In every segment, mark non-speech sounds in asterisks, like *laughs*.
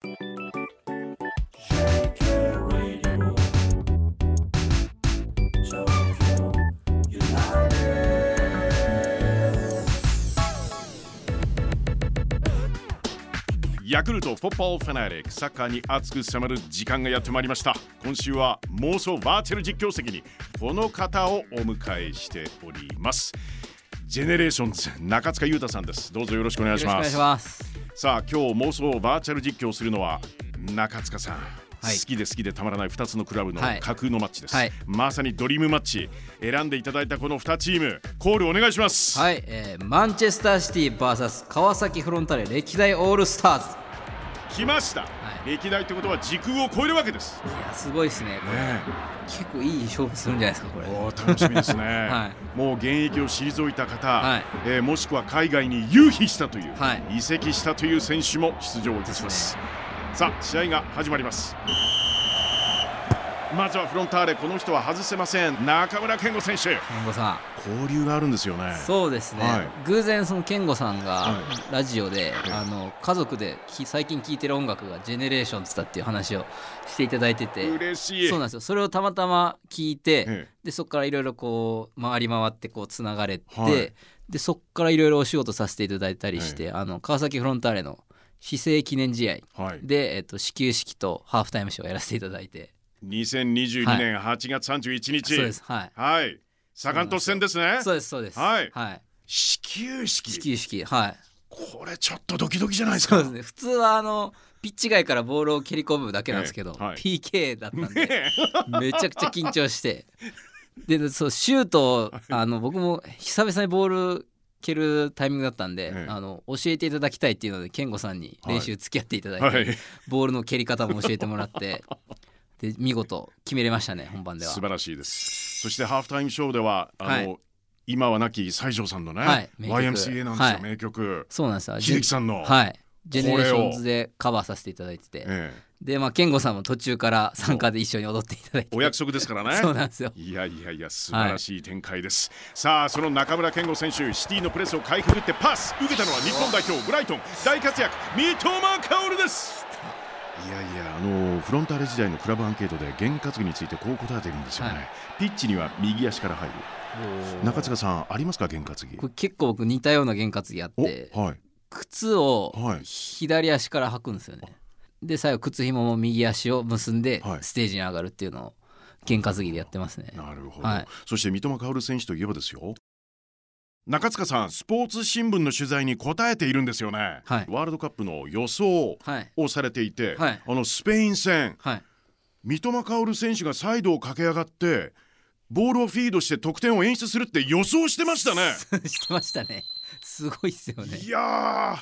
ヤクルト Football Fanatic サッカーに熱く迫る時間がやってまいりました。今週は妄想バーチャル実況席にこの方をお迎えしております。ジェネレーションズ中塚裕太さんです。どうぞよろしくお願いします。さあ今日妄想バーチャル実況するのは中塚さん。はい、好きで好きでたまらない2つのクラブの架空のマッチです、はい、まさにドリームマッチ。選んでいただいたこの2チームコールお願いします。はい、えー、マンチェスターシティ VS 川崎フロンターレ歴代オールスターズ来ました、はい、歴代ってことは時空を超えるわけです。いやすごいですね。これ、ね、結構いい勝負するんじゃないですかこれ。お楽しみですね、*laughs* はい、もう現役を退いた方、はい、えー、もしくは海外に遊費したという、はい、移籍したという選手も出場いたします、ね、さあ試合が始まりますまずはフロンターレこの人は外せません。中村憲剛選手。憲剛さん。交流があるんですよね。そうですね、はい、偶然その憲剛さんがラジオで、はい、あの家族で最近聴いてる音楽が GENERATIONS だっていう話をしていただいてて。嬉しい。そうなんですよ。それをたまたま聞いてでそこからいろいろこう回り回ってこうつながれて、はい、でそこからいろいろお仕事させていただいたりして、あの川崎フロンターレの市政記念試合で、えっと、始球式とハーフタイムショーをやらせていただいて2022年8月31日、そうです。はい、はい、サガン鳥戦ですね。そうです。そうです。はい、はい、始球式。始球式。はい。これちょっとドキドキじゃないですか。そうですね。普通はあのピッチ外からボールを蹴り込むだけなんですけど、はい、PK だったんで、ね、めちゃくちゃ緊張して。でそうシュートあの *laughs* 僕も久々にボール蹴るタイミングだったんで、ええ、あの教えていただきたいっていうので憲剛さんに練習付き合っていただいて、はいはい、ボールの蹴り方も教えてもらってで見事決めれましたね本番では。素晴らしいです。そしてハーフタイムショーではあの、はい、今は亡き西城さんのね、はい、YMCA なんですよ、はい、名曲。そうなんですよ。秀樹さんのはい GENERATIONS でカバーさせていただいてて、ええ、でまあ憲剛さんも途中から参加で一緒に踊っていただいて。お約束ですからね。*laughs* そうなんですよ。いやいやいや素晴らしい展開です、はい、さあその中村憲剛選手シティのプレスをかいくぐってパス。受けたのは日本代表ブライトン。大活躍。三笘薫ですいやいやあのフロンターレ時代のクラブアンケートで験担ぎについてこう答えてるんですよね、はい、ピッチには右足から入る。中塚さんありますか験担ぎ？これ結構僕似たような験担ぎあって、はい、靴を左足から履くんですよね、はい、で最後靴紐も右足を結んでステージに上がるっていうのを験担ぎでやってますね。なるほど、そして三笘薫選手といえばですよ中塚さんスポーツ新聞の取材に答えているんですよね、はい、ワールドカップの予想をされていて、はい、あのスペイン戦、はい、三笘薫選手がサイドを駆け上がってボールをフィードして得点を演出するって予想してましたね。*laughs* してましたね。すごいっすよね。いや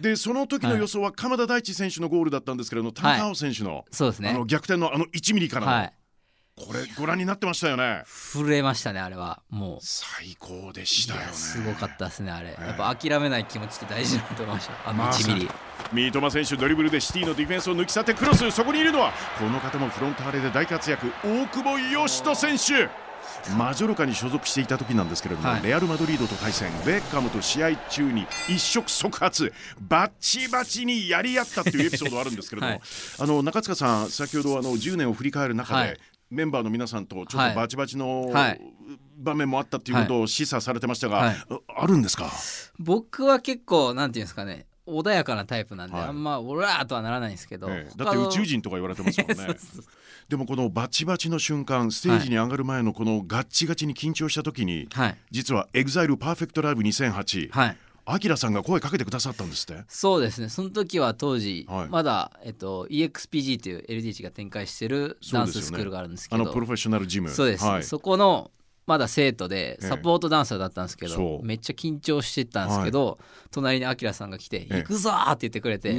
でその時の予想は鎌田大地選手のゴールだったんですけれども、田中選手の,、そうですね、あの逆転のあの1ミリからの、これご覧になってましたよね。震えましたねあれは。もう。最高でしたよね。すごかったですねあれ、やっぱ諦めない気持ちって大事だと思いました。あの1ミリ、三笘選手ドリブルでシティのディフェンスを抜き去ってクロスそこにいるのはこの方もフロンターレで大活躍大久保嘉人選手。マジョルカに所属していた時なんですけれども、はい、レアル・マドリードと対戦。ベッカムと試合中に一触即発。バッチバチにやり合ったっていうエピソードあるんですけれども、はい、あの中塚さん先ほどあの10年を振り返る中で、はいメンバーの皆さんとちょっとバチバチの、場面もあったっていうことを示唆されてましたが、はい、あるんですか？僕は結構なんていうんですかね穏やかなタイプなんで、はい、あんまオラーとはならないんですけど、ええ、だって宇宙人とか言われてますもんね。*laughs* でもこのバチバチの瞬間ステージに上がる前のこのガッチガチに緊張した時に、はい、実は EXILE パーフェクトライブ2008、はいアキラさんが声かけてくださったんですって？そうですね。その時は当時、はい、まだ、えっと、EXPG という LDH が展開してるダンススクールがあるんですけど、ね、あのプロフェッショナルジム。そうです、はい、そこのまだ生徒でサポートダンサーだったんですけど、ええ、めっちゃ緊張してたんですけど、はい、隣にアキラさんが来て「行くぞ!」って言ってくれて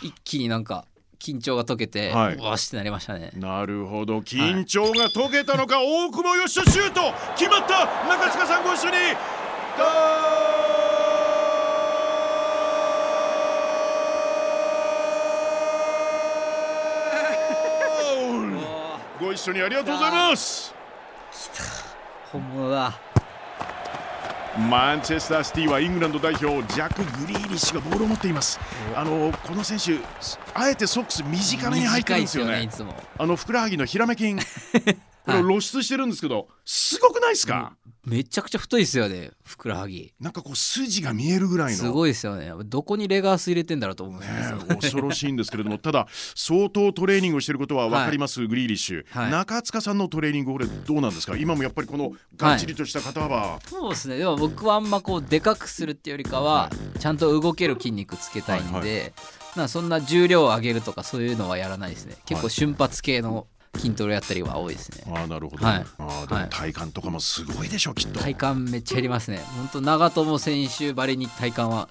一気になんか緊張が解けて、はい、わしてなりましたね。なるほど。緊張が解けたのか、大久保嘉人シュート。決まった。中塚さんご一緒に。ゴーご一緒にありがとうございます。本物だ。マンチェスターシティはイングランド代表ジャック・グリーリッシュがボールを持っています。あのこの選手あえてソックス短めに入ってるんですよね、ね、あのふくらはぎのひらめ筋 *laughs* これ露出してるんですけど、すごくないですか、めちゃくちゃ太いですよねふくらはぎ。なんかこう筋が見えるぐらいの。すごいですよね。どこにレガース入れてんだろうと思うんですよ、ね、恐ろしいんですけれども。ただ相当トレーニングをしていることは分かります、はい、グリーリッシュ、はい、中塚さんのトレーニングこれどうなんですか？今もやっぱりこのがっちりとした肩幅、は。い、そうですね。でも僕はあんまこうでかくするっていうよりかは、ちゃんと動ける筋肉つけたいんで、はいはい、なそんな重量を上げるとかそういうのはやらないですね。結構瞬発系の筋トレやったりは多いですね。ああなるほど、はい、あでも体幹とかもすごいでしょうきっと。体幹めっちゃやりますね。本当長友選手ばりに体幹は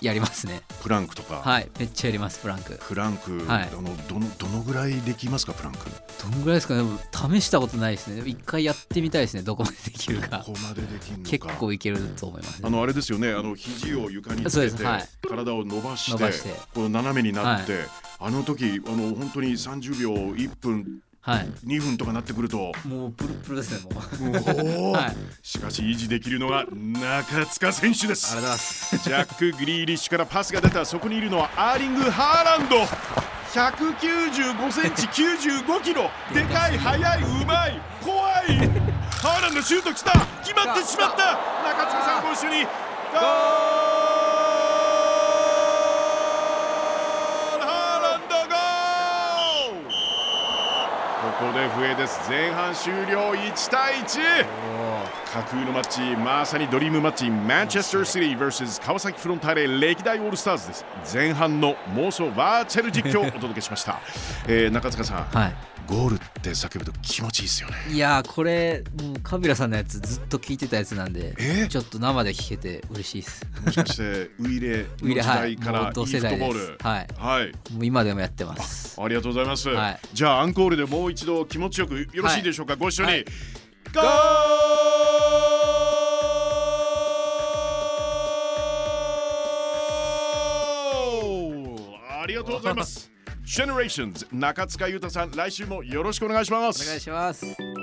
やりますね。プランクとか。はい。めっちゃやりますプランク。プランク、はい、あのどのどのぐらいできますかプランク？どのぐらいですかね。試したことないですね。一回やってみたいですね。どこまでできるか。ここまでできる結構いけると思います、ね、あのあれですよね。あの肘を床につけて、はい、体を伸ばしてこの斜めになって、はい、あの時あの本当に30秒1分はい、2分とかなってくると。もうプルプルですねもう。はい、しかし維持できるのが中塚選手です。ありがとうございます。ジャック・グリーリッシュからパスが出た。そこにいるのはアーリング・ハーランド。195センチ95キロ。でかい速いうまい怖い。ハーランドシュートきた。決まってしまった。中塚さんご一緒にゴーこで笛です。前半終了。1対1架空のマッチまさにドリームマッチマンチェスターシティ vs 川崎フロンターレ歴代オールスターズです。前半の妄想バーチャル実況をお届けしました、*laughs* えー、中務さん、はい。ゴールって叫ぶと気持ちいいですよね。いやこれもうカビラさんのやつずっと聞いてたやつなんでちょっと生で聞けて嬉しいです。もしかして *laughs* ウイイレの時代からいいフットボール。はい、はい、もう今でもやってます。ありがとうございます、はい、じゃあアンコールでもう一度気持ちよくよろしいでしょうか、はい、ご一緒に、はい、ありがとうございます。*laughs* Generations 中塚裕太さん来週もよろしくお願いします。お願いします